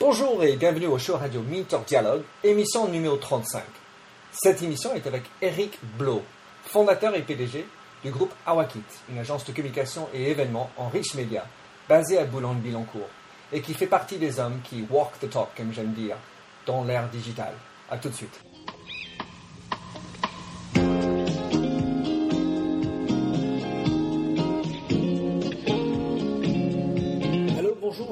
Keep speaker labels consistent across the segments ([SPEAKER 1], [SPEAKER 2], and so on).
[SPEAKER 1] Bonjour et bienvenue au show radio Minter Dialogue, émission numéro 35. Cette émission est avec Eric Blo, fondateur et PDG du groupe Awakit, une agence de communication et événements en rich media basée à Boulogne-Billancourt et qui fait partie des hommes qui walk the talk, comme j'aime dire, dans l'ère digitale. À tout de suite.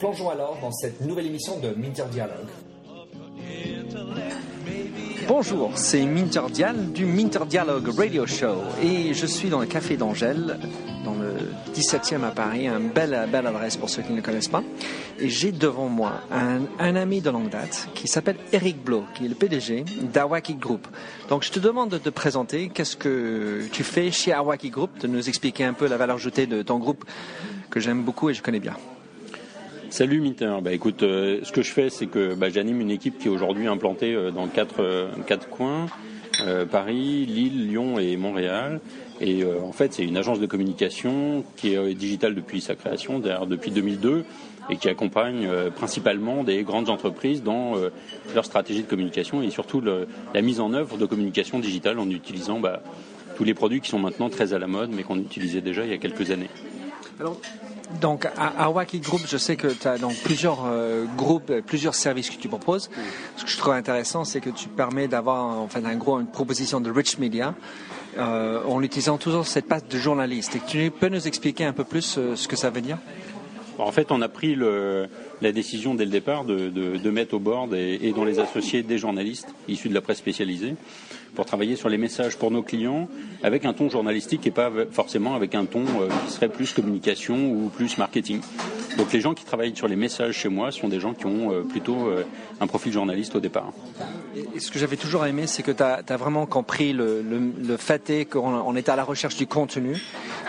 [SPEAKER 1] Plongeons alors dans cette nouvelle émission de Minter Dialogue. Bonjour, c'est Minter Dial du Minter Dialogue Radio Show et je suis dans le Café d'Angèle, dans le 17e à Paris, une belle, belle adresse pour ceux qui ne le connaissent pas. Et j'ai devant moi un, un ami de longue date qui s'appelle Eric Blo, qui est le PDG d'Awaki Group. Donc je te demande de te présenter, qu'est-ce que tu fais chez Awaki Group, de nous expliquer un peu la valeur ajoutée de ton groupe que j'aime beaucoup et je connais bien.
[SPEAKER 2] Salut Minter. Bah écoute, euh, ce que je fais, c'est que bah, j'anime une équipe qui est aujourd'hui implantée euh, dans quatre, euh, quatre coins Paris, Lille, Lyon et Montréal. Et en fait, c'est une agence de communication qui est digitale depuis sa création, d'ailleurs depuis 2002, et qui accompagne principalement des grandes entreprises dans leur stratégie de communication et surtout la mise en œuvre de communication digitale en utilisant bah, tous les produits qui sont maintenant très à la mode, mais qu'on utilisait déjà il y a quelques années.
[SPEAKER 1] Alors, donc, à, Wacky Group, je sais que tu as donc plusieurs euh, groupes, plusieurs services que tu proposes. Ce que je trouve intéressant, c'est que tu permets d'avoir, en fait, un gros, une proposition de rich media euh, en utilisant toujours cette patte de journaliste. Et tu peux nous expliquer un peu plus euh, ce que ça veut dire?
[SPEAKER 2] En fait, on a pris la décision dès le départ de mettre au board et, et dans les associés des journalistes issus de la presse spécialisée pour travailler sur les messages pour nos clients avec un ton journalistique et pas forcément avec un ton euh, qui serait plus communication ou plus marketing. Donc les gens qui travaillent sur les messages chez moi sont des gens qui ont euh, plutôt euh, un profil journaliste au départ.
[SPEAKER 1] Et ce que j'avais toujours aimé, c'est que tu as, as, vraiment compris le, le, le fait qu'on on était à la recherche du contenu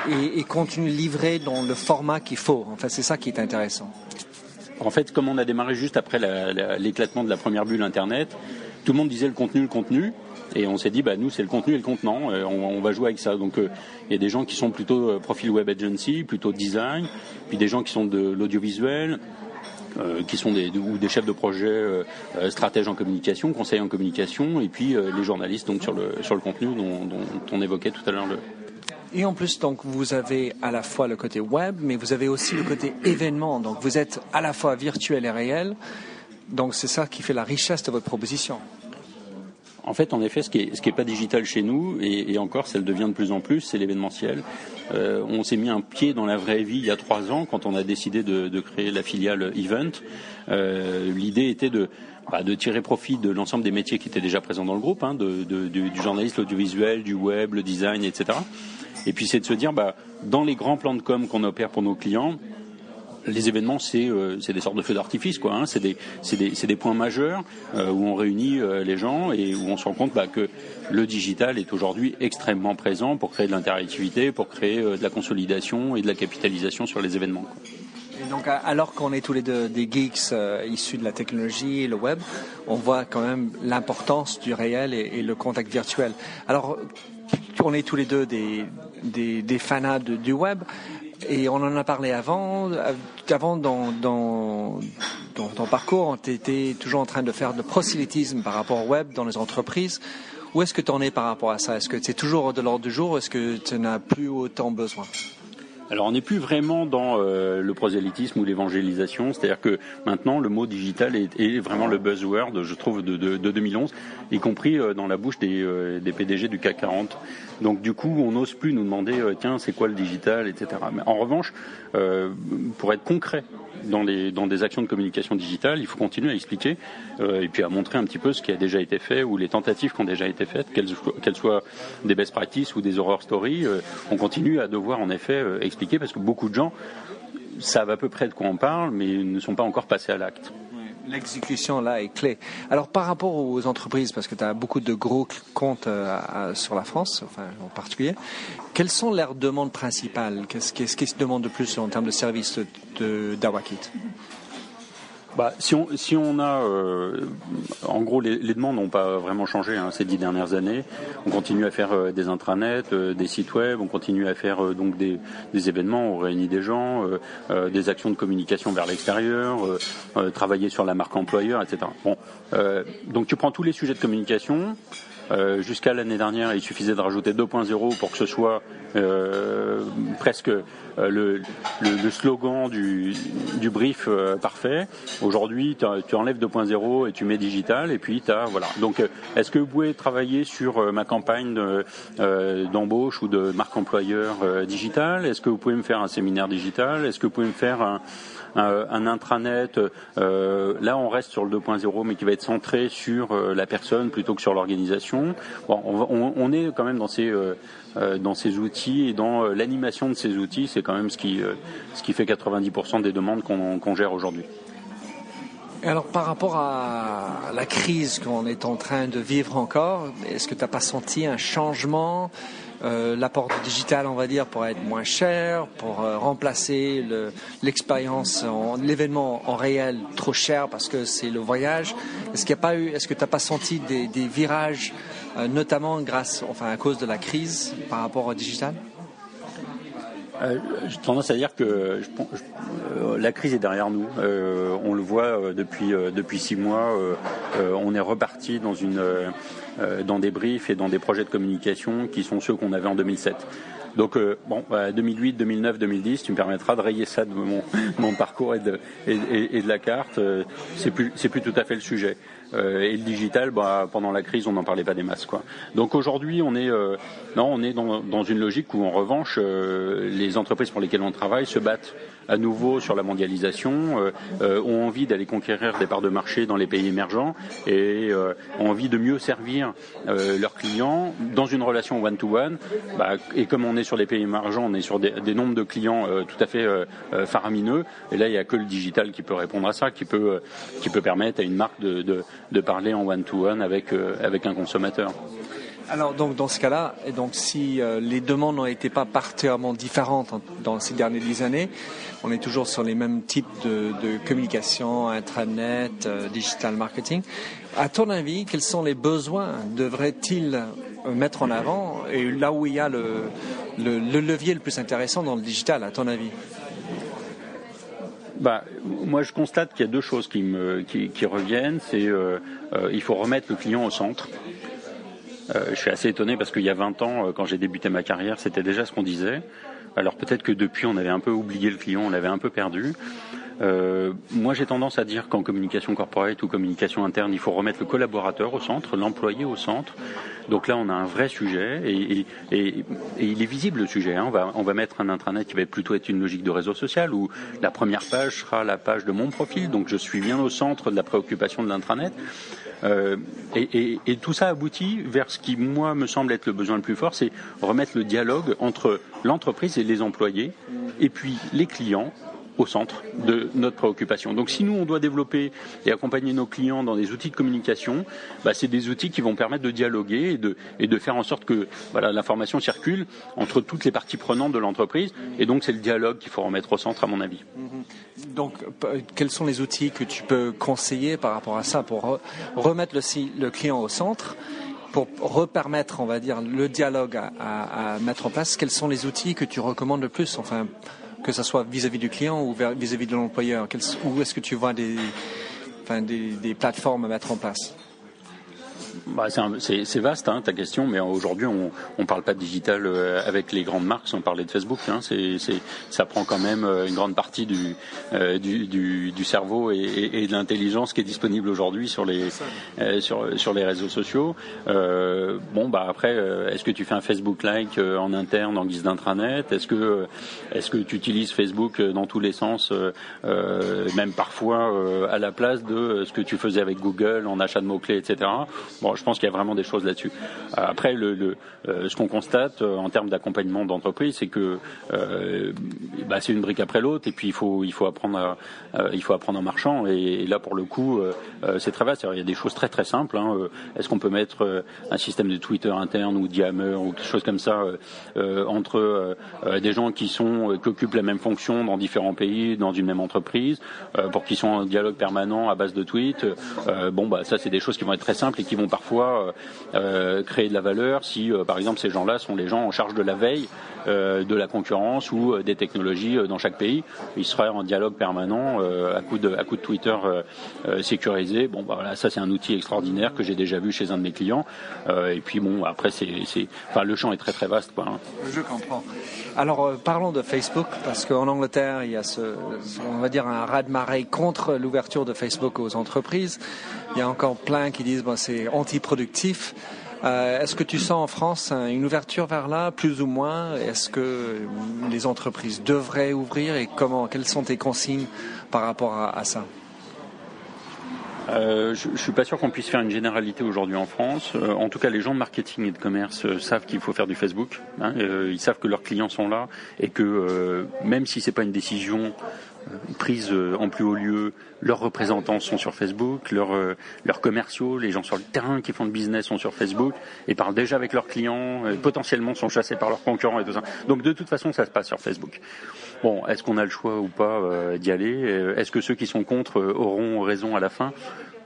[SPEAKER 1] et, et contenu livré dans le format qu'il faut. Enfin, c'est ça qui est intéressant.
[SPEAKER 2] En fait, comme on a démarré juste après l'éclatement de la première bulle Internet, tout le monde disait le contenu, le contenu. Et on s'est dit, bah, nous, c'est le contenu et le contenant, on, on, va jouer avec ça. Donc, il euh, y a des gens qui sont plutôt euh, profil web agency, plutôt design, puis des gens qui sont de l'audiovisuel, euh, qui sont des, ou des chefs de projet euh, stratèges en communication, conseillers en communication, et puis euh, les journalistes donc sur le sur le contenu dont, dont on évoquait tout à l'heure le.
[SPEAKER 1] Et en plus, donc, vous avez à la fois le côté web, mais vous avez aussi le côté événement. Donc, vous êtes à la fois virtuel et réel. Donc, c'est ça qui fait la richesse de votre proposition.
[SPEAKER 2] En fait, en effet, ce qui est, ce qui est pas digital chez nous, et, encore, ça le devient de plus en plus, c'est l'événementiel. Euh, on s'est mis un pied dans la vraie vie il y a trois ans quand on a décidé de, de créer la filiale Event. Euh, L'idée était de, bah, de tirer profit de l'ensemble des métiers qui étaient déjà présents dans le groupe, hein, de, de, du, du journaliste, l'audiovisuel, du web, le design, etc. Et puis c'est de se dire, bah, dans les grands plans de com qu'on opère pour nos clients, les événements, c'est euh, des sortes de feux d'artifice, quoi. Hein. C'est des, des, des, points majeurs euh, où on réunit euh, les gens et où on se rend compte bah, que le digital est aujourd'hui extrêmement présent pour créer de l'interactivité, pour créer euh, de la consolidation et de la capitalisation sur les événements. Quoi.
[SPEAKER 1] Et donc, alors qu'on est tous les deux des geeks euh, issus de la technologie et le web, on voit quand même l'importance du réel et, et, le contact virtuel. Alors, on est tous les deux des, des, des fanats de, du web. Et on en a parlé avant. Avant, dans, dans, dans ton parcours, tu étais toujours en train de faire de prosélytisme par rapport au web dans les entreprises. Où est-ce que tu en es par rapport à ça? Est-ce que c'est toujours de l'ordre du jour? Ou est-ce que tu n'as plus autant besoin?
[SPEAKER 2] Alors on n'est plus vraiment dans euh, le prosélytisme ou l'évangélisation, c'est-à-dire que maintenant le mot digital est, vraiment le buzzword, je trouve, de, de, de 2011, y compris euh, dans la bouche des, euh, des, PDG du CAC 40. Donc du coup, on n'ose plus nous demander, euh, tiens, c'est quoi le digital, etc. Mais en revanche, pour être concret dans, des actions de communication digitale, il faut continuer à expliquer euh, et puis à montrer un petit peu ce qui a déjà été fait ou les tentatives qui ont déjà été faites, qu'elles, soient des best practices ou des horror stories. Euh, on continue à devoir en effet euh, expliquer parce que beaucoup de gens savent à peu près de quoi on parle, mais ne sont pas encore passés à l'acte.
[SPEAKER 1] L'exécution là est clé. Alors par rapport aux entreprises, parce que tu as beaucoup de gros comptes euh, sur la France, enfin en particulier, quelles sont leurs demandes principales? Qu'est-ce qu'ils se demandent de plus en termes de services d'Awakit
[SPEAKER 2] bah, si, on, si on a, euh, en gros, les, les demandes n'ont pas vraiment changé hein, ces dix dernières années. On continue à faire euh, des intranets, euh, des sites web, on continue à faire euh, donc des, des, événements, on réunit des gens, des actions de communication vers l'extérieur, travailler sur la marque employeur, etc. Bon, donc tu prends tous les sujets de communication. Euh, jusqu'à l'année dernière, il suffisait de rajouter 2.0 pour que ce soit euh, presque euh, le, le, slogan du, du brief parfait. Aujourd'hui, tu enlèves 2.0 et tu mets digital, et puis tu voilà. Donc, est-ce que vous pouvez travailler sur ma campagne d'embauche ou de marque employeur digital Est-ce que vous pouvez me faire un séminaire digital? Est-ce que vous pouvez me faire un un intranet. Euh, là, on reste sur le 2.0, mais qui va être centré sur euh, la personne plutôt que sur l'organisation. On, est quand même dans ces euh, dans ces outils et dans l'animation de ces outils, c'est quand même ce qui ce qui fait 90% des demandes qu'on gère aujourd'hui.
[SPEAKER 1] Alors par rapport à la crise qu'on est en train de vivre encore, est-ce que tu n'as pas senti un changement euh, l'apport du digital, on va dire, pour être moins cher, pour euh, remplacer l'expérience, l'événement en réel trop cher parce que c'est le voyage. Est-ce qu'il a pas eu, est-ce que tu n'as pas senti des, virages, euh, notamment grâce, enfin à cause de la crise par rapport au digital?
[SPEAKER 2] J'ai tendance à dire que la crise est derrière nous. on le voit depuis depuis six mois. on est reparti dans une dans des briefs et dans des projets de communication qui sont ceux qu'on avait en 2007. Donc euh, bon, 2008, 2009, 2010, tu me permettras de rayer ça de mon, mon parcours et de, et, de la carte. Euh, c'est plus, c'est plus tout à fait le sujet. Euh, et le digital, bah, pendant la crise, on n'en parlait pas des masses. Quoi. Donc aujourd'hui, on est, euh, non, on est dans, dans, une logique où, en revanche, euh, les entreprises pour lesquelles on travaille se battent à nouveau sur la mondialisation, ont envie d'aller conquérir des parts de marché dans les pays émergents et ont envie de mieux servir leurs clients dans une relation one-to-one. Bah, et comme on est sur les pays émergents, on est sur des, nombres de clients tout à fait faramineux. Et là, il n'y a que le digital qui peut répondre à ça, qui peut, qui peut permettre à une marque de, de parler en one-to-one avec, euh, avec un consommateur.
[SPEAKER 1] Alors donc dans ce cas-là, donc si euh, les demandes n'ont été pas particulièrement différentes dans ces dernières dix années, on est toujours sur les mêmes types de, communication, intranet, euh, digital marketing. À ton avis, quels sont les besoins? Devrait-il mettre en avant et là où il y a le, le, le levier le plus intéressant dans le digital, à ton avis?
[SPEAKER 2] Bah, moi, je constate qu'il y a deux choses qui, me, qui, reviennent. C'est euh, euh, il faut remettre le client au centre. Euh, je suis assez étonné parce qu'il y a 20 ans, euh, quand j'ai débuté ma carrière, c'était déjà ce qu'on disait. Alors peut-être que depuis, on avait un peu oublié le client, on l'avait un peu perdu. Euh, moi, j'ai tendance à dire qu'en communication corporate ou communication interne, il faut remettre le collaborateur au centre, l'employé au centre. Donc là, on a un vrai sujet et, il est visible le sujet. Hein. On, va, on va mettre un intranet qui va plutôt être une logique de réseau social où la première page sera la page de mon profil. Donc je suis bien au centre de la préoccupation de l'intranet. Euh, et, et, tout ça aboutit vers ce qui, moi, me semble être le besoin le plus fort, c'est remettre le dialogue entre l'entreprise et les employés, et puis les clients au centre de notre préoccupation. Donc si nous, on doit développer et accompagner nos clients dans des outils de communication, bah, c'est des outils qui vont permettre de dialoguer et de, et de faire en sorte que voilà, l'information circule entre toutes les parties prenantes de l'entreprise. Et donc c'est le dialogue qu'il faut remettre au centre, à mon avis.
[SPEAKER 1] Mm-hmm. Donc quels sont les outils que tu peux conseiller par rapport à ça pour remettre le, client au centre pour repermettre, on va dire, le dialogue à, à, mettre en place, quels sont les outils que tu recommandes le plus? Enfin, que ce soit vis-à-vis du client ou vis-à-vis de l'employeur Où est-ce que tu vois des, plateformes mettre en place?
[SPEAKER 2] Bah, c'est vaste hein, ta question, mais aujourd'hui on ne parle pas de digital euh, avec les grandes marques sans parler de Facebook. Hein, c'est ça prend quand même euh, une grande partie du, euh, du, du, du, cerveau et, et, de l'intelligence qui est disponible aujourd'hui sur les sur, sur les réseaux sociaux. Euh, bon bah après, est-ce que tu fais un Facebook like en interne en guise d'intranet? Est-ce que est-ce que tu utilises Facebook dans tous les sens, même parfois à la place de ce que tu faisais avec Google en achat de mots clés, etc. Bon, je pense qu'il y a vraiment des choses là-dessus. Après, le, ce qu'on constate en termes d'accompagnement d'entreprise, c'est que bah, c'est une brique après l'autre, et puis il faut il faut apprendre il faut apprendre en marchant. Et, là, pour le coup, c'est très vaste. il y a des choses très très simples. Hein. Est-ce qu'on peut mettre un système de Twitter interne ou Diammer ou quelque chose comme ça entre des gens qui sont qui occupent la même fonction dans différents pays, dans une même entreprise, pour qu'ils soient en dialogue permanent à base de tweets. bon, bah ça, c'est des choses qui vont être très simples et qui vont parfois créer de la valeur si, par exemple, ces gens-là sont les gens en charge de la veille euh, de la concurrence ou euh, des technologies euh, dans chaque pays. Il sera en dialogue permanent à coup de, à coup de Twitter sécurisé. Bon, bah, voilà, ça c'est un outil extraordinaire que j'ai déjà vu chez un de mes clients. et puis bon, après c'est, le champ est très très vaste. Quoi, hein.
[SPEAKER 1] Je comprends. Alors parlons de Facebook parce qu'en Angleterre il y a ce, on va dire un raz-de-marée contre l'ouverture de Facebook aux entreprises. Il y a encore plein qui disent bon, c'est antiproductif. Euh, est-ce que tu sens en France une ouverture vers là, plus ou moins? Est-ce que les entreprises devraient ouvrir et comment Quelles sont tes consignes par rapport à, ça?
[SPEAKER 2] Euh, je, ne suis pas sûr qu'on puisse faire une généralité aujourd'hui en France. Euh, en tout cas, les gens de marketing et de commerce savent qu'il faut faire du Facebook. Hein, ils savent que leurs clients sont là et que même si c'est pas une décision euh, prises euh, en plus haut lieu, leurs représentants sont sur Facebook, leurs, euh, leurs commerciaux, les gens sur le terrain qui font le business sont sur Facebook et parlent déjà avec leurs clients, potentiellement sont chassés par leurs concurrents et tout ça. Donc de toute façon, ça se passe sur Facebook. Bon, est-ce qu'on a le choix ou pas d'y aller? Est-ce que ceux qui sont contre auront raison à la fin?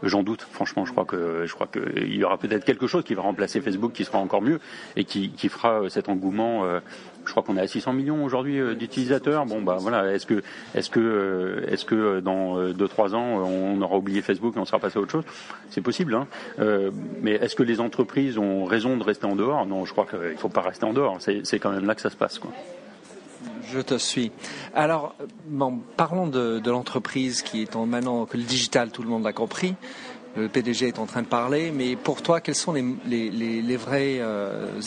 [SPEAKER 2] J'en doute, franchement. Je crois que je crois qu'il y aura peut-être quelque chose qui va remplacer Facebook, qui sera encore mieux et qui, qui fera cet engouement je crois qu'on est à 600 millions aujourd'hui euh, d'utilisateurs. Bon, bah voilà. Est-ce que, est-ce que, euh, est-ce que euh, dans 2-3 ans, on aura oublié Facebook et on sera passé à autre chose? C'est possible. Hein mais est-ce que les entreprises ont raison de rester en dehors? Non, je crois qu'il ne faut pas rester en dehors. C'est quand même là que ça se passe, quoi.
[SPEAKER 1] Je te suis. Alors, bon, parlons de, l'entreprise qui est en, maintenant que le digital, tout le monde l'a compris. Le PDG est en train de parler, mais pour toi, quelles sont les, vraies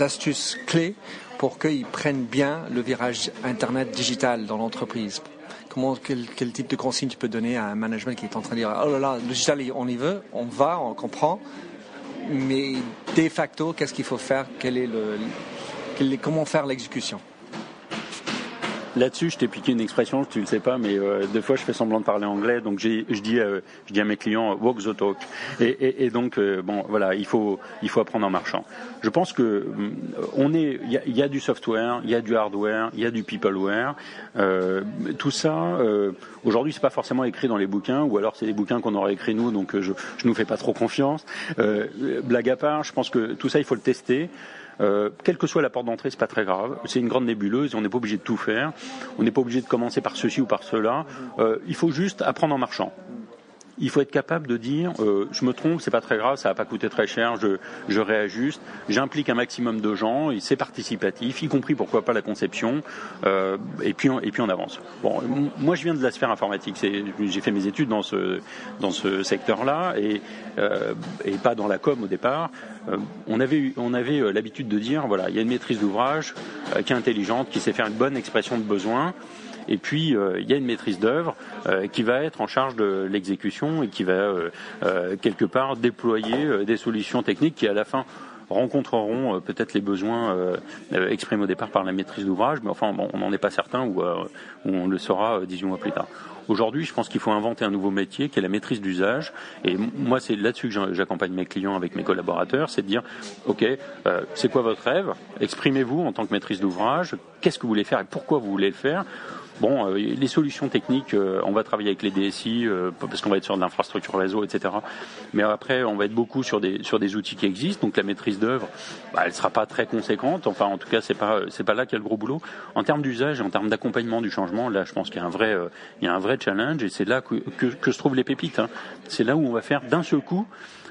[SPEAKER 1] astuces clés pour qu'ils prennent bien le virage Internet digital dans l'entreprise? Comment, quel, type de consigne tu peux donner à un management qui est en train de dire Oh là là, le digital, on y veut, on va, on comprend, mais de facto, qu'est-ce qu'il faut faire? Comment faire l'exécution?
[SPEAKER 2] Là-dessus, je t'ai piqué une expression, tu le sais pas, mais euh, deux fois je fais semblant de parler anglais, donc je dis, euh, je dis à mes clients walk the talk. Et, et, donc euh, bon, voilà, il faut, il faut apprendre en marchant. Je pense que mm, on est, il y, a, du software, il y a du hardware, il y a du peopleware. tout ça, aujourd'hui, c'est pas forcément écrit dans les bouquins, ou alors c'est des bouquins qu'on aurait écrits nous, donc je, je nous fais pas trop confiance. blague à part, je pense que tout ça, il faut le tester. Euh, quelle que soit la porte d'entrée, c'est pas très grave. C'est une grande nébuleuse et on n'est pas obligé de tout faire. On n'est pas obligé de commencer par ceci ou par cela. Euh, il faut juste apprendre en marchant il faut être capable de dire euh, je me trompe, c'est pas très grave, ça va pas coûter très cher, je, je réajuste, j'implique un maximum de gens, et c'est participatif, y compris pourquoi pas la conception, euh, et puis on, et puis on avance. Bon, moi je viens de la sphère informatique, j'ai fait mes études dans ce dans ce secteur-là et euh, et pas dans la com au départ. Euh, on avait on avait euh, l'habitude de dire voilà il y a une maîtrise d'ouvrage euh, qui est intelligente, qui sait faire une bonne expression de besoin. Et puis, euh, il y a une maîtrise d'œuvre euh, qui va être en charge de l'exécution et qui va euh, quelque part déployer des solutions techniques qui, à la fin, rencontreront peut-être les besoins exprimés au départ par la maîtrise d'ouvrage, mais enfin, on n'en est pas certain ou on le saura 18 mois plus tard. Aujourd'hui, je pense qu'il faut inventer un nouveau métier qui est la maîtrise d'usage. Et moi, c'est là-dessus que j'accompagne mes clients avec mes collaborateurs, c'est de dire, OK, c'est quoi votre rêve? Exprimez-vous en tant que maîtrise d'ouvrage. Qu'est-ce que vous voulez faire? Et pourquoi vous voulez le faire? Bon, euh, les solutions techniques, euh, on va travailler avec les DSI euh, parce qu'on va être sur de l'infrastructure réseau, etc. Mais après, on va être beaucoup sur des sur des outils qui existent. Donc la maîtrise d'œuvre, bah, elle sera pas très conséquente. Enfin, en tout cas, c'est pas c'est pas là qu'il y a le gros boulot. En termes d'usage en termes d'accompagnement du changement, là, je pense qu'il y a un vrai il y a un vrai challenge et c'est là que, que, que je trouve les pépites. Hein. C'est là où on va faire d'un seul coup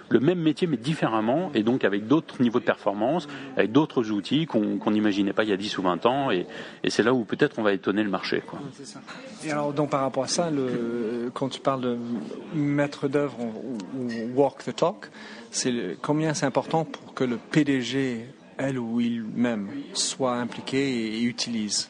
[SPEAKER 2] le même métier mais différemment et donc avec d'autres niveaux de performance, avec d'autres outils qu'on n'imaginait pas il y a 10 ou 20 ans et, c'est là où peut-être on va étonner le marché.
[SPEAKER 1] Et alors donc par rapport à ça, quand tu parles de maître d'œuvre ou, walk the talk, combien c'est important pour que le PDG, elle ou il-même, soit impliqué et utilise?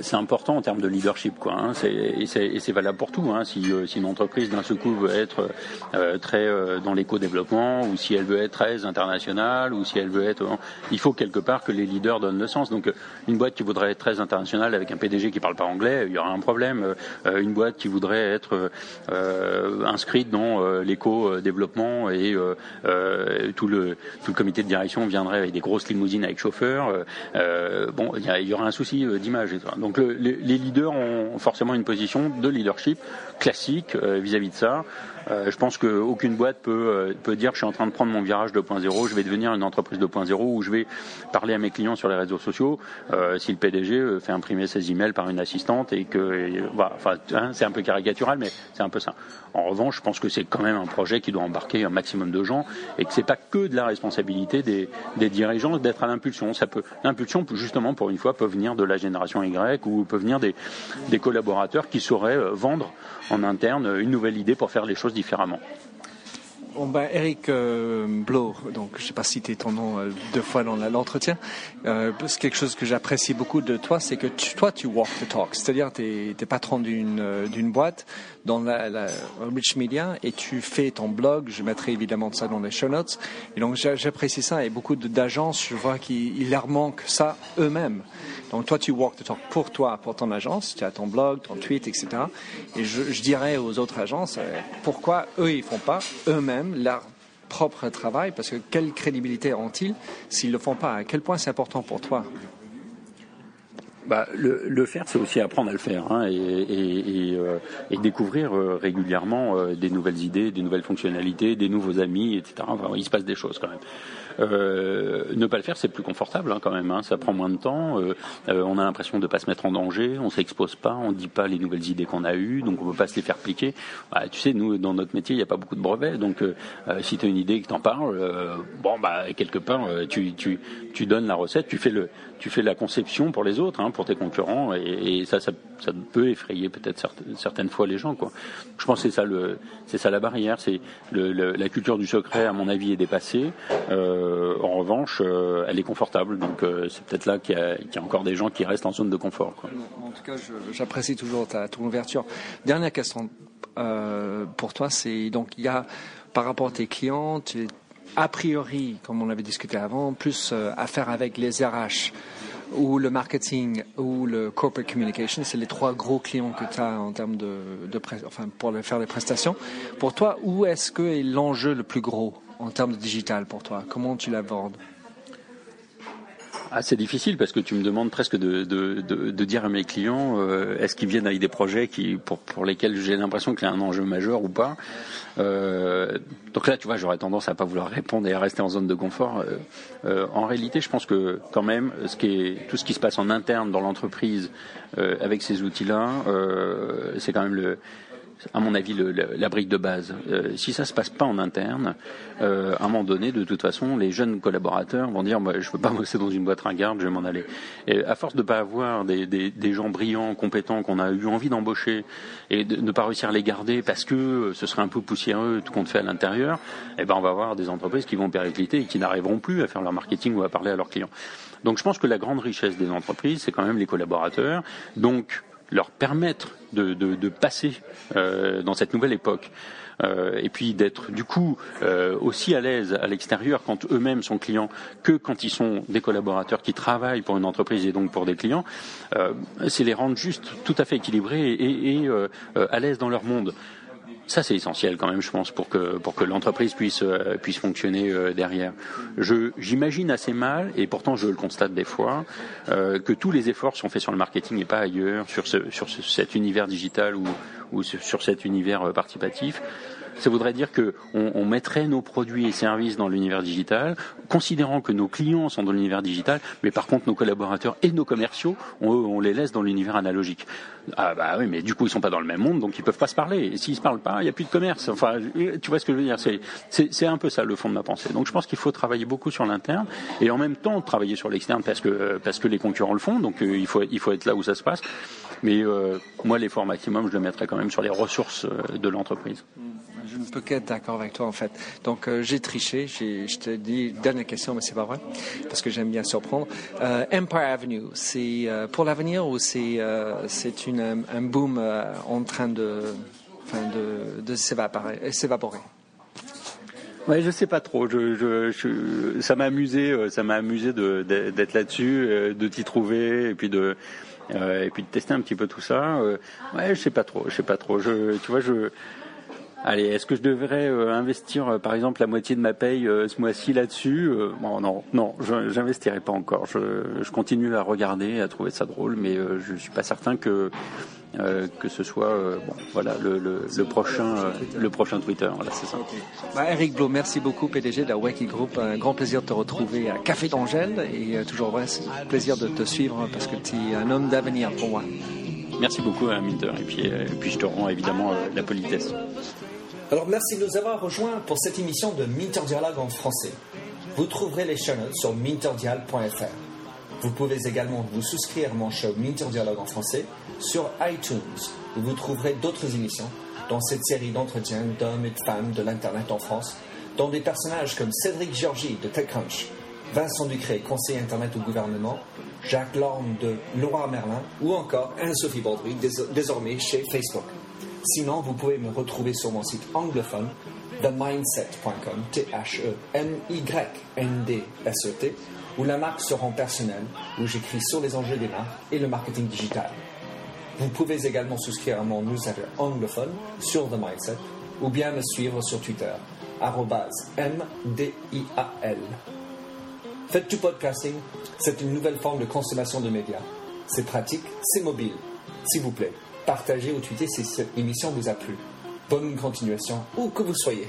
[SPEAKER 2] C'est important en termes de leadership, quoi. Hein. et c'est valable pour tout. Hein. Si, euh, si, une entreprise d'un seul coup veut être euh, très euh, dans l'éco-développement, ou si elle veut être très internationale, ou si elle veut être, il faut quelque part que les leaders donnent le sens. Donc, une boîte qui voudrait être très internationale avec un PDG qui parle pas anglais, il y aura un problème. une boîte qui voudrait être inscrite dans l'éco-développement et tout le tout le comité de direction viendrait avec des grosses limousines avec chauffeurs, bon, il y, y, aura un souci d'image. Donc les leaders ont forcément une position de leadership classique euh, vis-à-vis de ça. Euh, je pense qu'aucune boîte peut, euh, peut dire je suis en train de prendre mon virage 2.0, je vais devenir une entreprise 2.0 où je vais parler à mes clients sur les réseaux sociaux. si le PDG fait imprimer ses emails par une assistante et que, enfin, hein, c'est un peu caricatural, mais c'est un peu ça. En revanche, je pense que c'est quand même un projet qui doit embarquer un maximum de gens et que c'est pas que de la responsabilité des, des dirigeants d'être à l'impulsion. Ça peut, l'impulsion, justement, pour une fois, peut venir de la génération Y ou peut venir des, des collaborateurs qui sauraient vendre en interne une nouvelle idée pour faire les choses différemment.
[SPEAKER 1] Bon, ben, Eric euh, donc je sais pas citer ton nom euh, deux fois dans l'entretien. Euh, quelque chose que j'apprécie beaucoup de toi, c'est que toi tu walk the talk, c'est-à-dire tu es, patron d'une euh, d'une boîte dans la, la, Rich Media et tu fais ton blog. Je mettrai évidemment ça dans les show notes. Et donc j'apprécie ça et beaucoup d'agences, je vois qu'il leur manque ça eux-mêmes. Donc toi, tu walk the talk pour toi, pour ton agence, tu as ton blog, ton tweet, etc. Et je, dirais aux autres agences, euh, pourquoi eux, ils font pas eux-mêmes leur propre travail Parce que quelle crédibilité ont-ils s'ils ne le font pas? À quel point c'est important pour toi?
[SPEAKER 2] Bah, le, faire, c'est aussi apprendre à le faire hein, et, euh, découvrir euh, régulièrement des nouvelles idées, des nouvelles fonctionnalités, des nouveaux amis, etc. il se passe des choses quand même. Euh, ne pas le faire, c'est plus confortable hein, quand même. Hein. ça prend moins de temps. Euh, euh, on a l'impression de ne pas se mettre en danger. On s'expose pas. On dit pas les nouvelles idées qu'on a eues. Donc on peut pas se les faire piquer. Bah, tu sais, nous dans notre métier, il n'y a pas beaucoup de brevets. Donc si tu as une idée et que t'en parles, bon bah quelque part tu, tu, tu donnes la recette, tu fais le tu fais la conception pour les autres, hein, pour tes concurrents, et, ça, ça, peut effrayer peut-être certaines, fois les gens. Quoi. Je pense que c'est ça, le, ça la barrière, c'est le, la culture du secret, à mon avis, est dépassée. Euh, en revanche, euh, elle est confortable, donc euh, c'est peut-être là qu'il y, a, encore des gens qui restent en zone de confort.
[SPEAKER 1] En tout cas, j'apprécie toujours ta, ton ouverture. Dernière question pour toi, c'est donc il y a par rapport à tes clients, tu, a priori, comme on avait discuté avant, plus à faire avec les RH ou le marketing ou le corporate communication, c'est les trois gros clients que tu as en termes de, pour faire les prestations. Pour toi, où est-ce que est l'enjeu le plus gros? En termes de digital pour toi Comment tu l'abordes?
[SPEAKER 2] Ah, c'est difficile parce que tu me demandes presque de, de, de, dire à mes clients euh, est-ce qu'ils viennent avec des projets qui, pour, pour lesquels j'ai l'impression qu'il y a un enjeu majeur ou pas? Euh, donc là, tu vois, j'aurais tendance à pas vouloir répondre et à rester en zone de confort. Euh, en réalité, je pense que quand même, tout ce qui se passe en interne dans l'entreprise avec ces outils-là, c'est quand même le à mon avis, la brique de base. Euh, si ça se passe pas en interne, euh, à un moment donné, de toute façon, les jeunes collaborateurs vont dire moi, je veux pas bosser dans une boîte ringarde, je vais m'en aller. À force de pas avoir des, gens brillants, compétents, qu'on a eu envie d'embaucher, et de ne pas réussir à les garder parce que ce serait un peu poussiéreux tout compte fait à l'intérieur, eh ben on va avoir des entreprises qui vont péricliter et qui n'arriveront plus à faire leur marketing ou à parler à leurs clients. Donc je pense que la grande richesse des entreprises, c'est quand même les collaborateurs. Donc leur permettre de, de, passer euh, dans cette nouvelle époque. Euh, et puis d'être du coup euh, aussi à l'aise à l'extérieur quand eux-mêmes sont clients que quand ils sont des collaborateurs qui travaillent pour une entreprise et donc pour des clients, c'est les rendre juste tout à fait équilibrés et, à l'aise dans leur monde. Ça, c'est essentiel quand même, je pense, pour que pour que l'entreprise puisse euh, puisse fonctionner euh, derrière. Je j'imagine assez mal, et pourtant je le constate des fois, euh, que tous les efforts sont faits sur le marketing et pas ailleurs, sur ce sur cet univers digital ou ou sur cet univers participatif ça voudrait dire qu'on on mettrait nos produits et services dans l'univers digital, considérant que nos clients sont dans l'univers digital, mais par contre nos collaborateurs et nos commerciaux, on, on les laisse dans l'univers analogique. Ah bah oui, mais du coup ils sont pas dans le même monde, donc ils peuvent pas se parler. Et s'ils se parlent pas, il n'y a plus de commerce. Enfin, tu vois ce que je veux dire? C'est un peu ça le fond de ma pensée. Donc je pense qu'il faut travailler beaucoup sur l'interne et en même temps travailler sur l'externe parce que parce que les concurrents le font. Donc euh, il faut il faut être là où ça se passe. Mais euh, moi l'effort maximum, je le mettrais quand même sur les ressources euh, de l'entreprise.
[SPEAKER 3] Je ne peux qu'être d'accord avec toi en fait. Donc euh, j'ai triché, je te dis dernière question, mais c'est pas vrai parce que j'aime bien surprendre. Euh, Empire Avenue, c'est euh, pour l'avenir ou c'est c'est un boom en train de de, de s'évaporer.
[SPEAKER 2] Ouais, je sais pas trop. Ça m'a amusé, ça m'a amusé d'être là-dessus, de t'y trouver et puis de et puis de tester un petit peu tout ça. ouais, je sais pas trop, je sais pas trop. Tu vois, je Allez, est-ce que je devrais euh, investir, euh, par exemple, la moitié de ma paye euh, ce mois-ci là-dessus bon, Non, non, j'investirai pas encore. Je, continue à regarder, à trouver ça drôle, mais je suis pas certain que que ce soit bon, voilà le, le, prochain le prochain Twitter. Voilà, c'est ça.
[SPEAKER 3] Bah, Eric Blo, merci beaucoup, PDG de la Wacky Group. Un grand plaisir de te retrouver à Café d'Angèle et toujours vrai, c'est un plaisir de te suivre parce que tu es un homme d'avenir pour moi.
[SPEAKER 2] Merci beaucoup, Minter, et puis, et puis je te rends évidemment la politesse.
[SPEAKER 1] Alors merci de nous avoir rejoints pour cette émission de Minter Dialogue en français. Vous trouverez les chaînes sur minterdial.fr. Vous pouvez également vous souscrire à mon show Minter Dialogue en français sur iTunes, où vous trouverez d'autres émissions dans cette série d'entretiens d'hommes et de femmes de l'Internet en France, dont des personnages comme Cédric Georgie de TechCrunch, Vincent Ducré, conseiller Internet au gouvernement, Jacques Lorme de Laura Merlin ou encore Anne-Sophie Baudry, désormais chez Facebook. Sinon, vous pouvez me retrouver sur mon site anglophone themindset.com, T-H-E-M-Y-N-D-S-E-T, où la marque se rend personnelle, où j'écris sur les enjeux des marques et le marketing digital. Vous pouvez également souscrire à mon newsletter anglophone sur The Mindset ou bien me suivre sur Twitter, M-D-I-A-L. Faites du podcasting, c'est une nouvelle forme de consommation de médias. C'est pratique, c'est mobile. S'il vous plaît, partagez ou tweetez si cette émission vous a plu. Bonne continuation, où que vous soyez.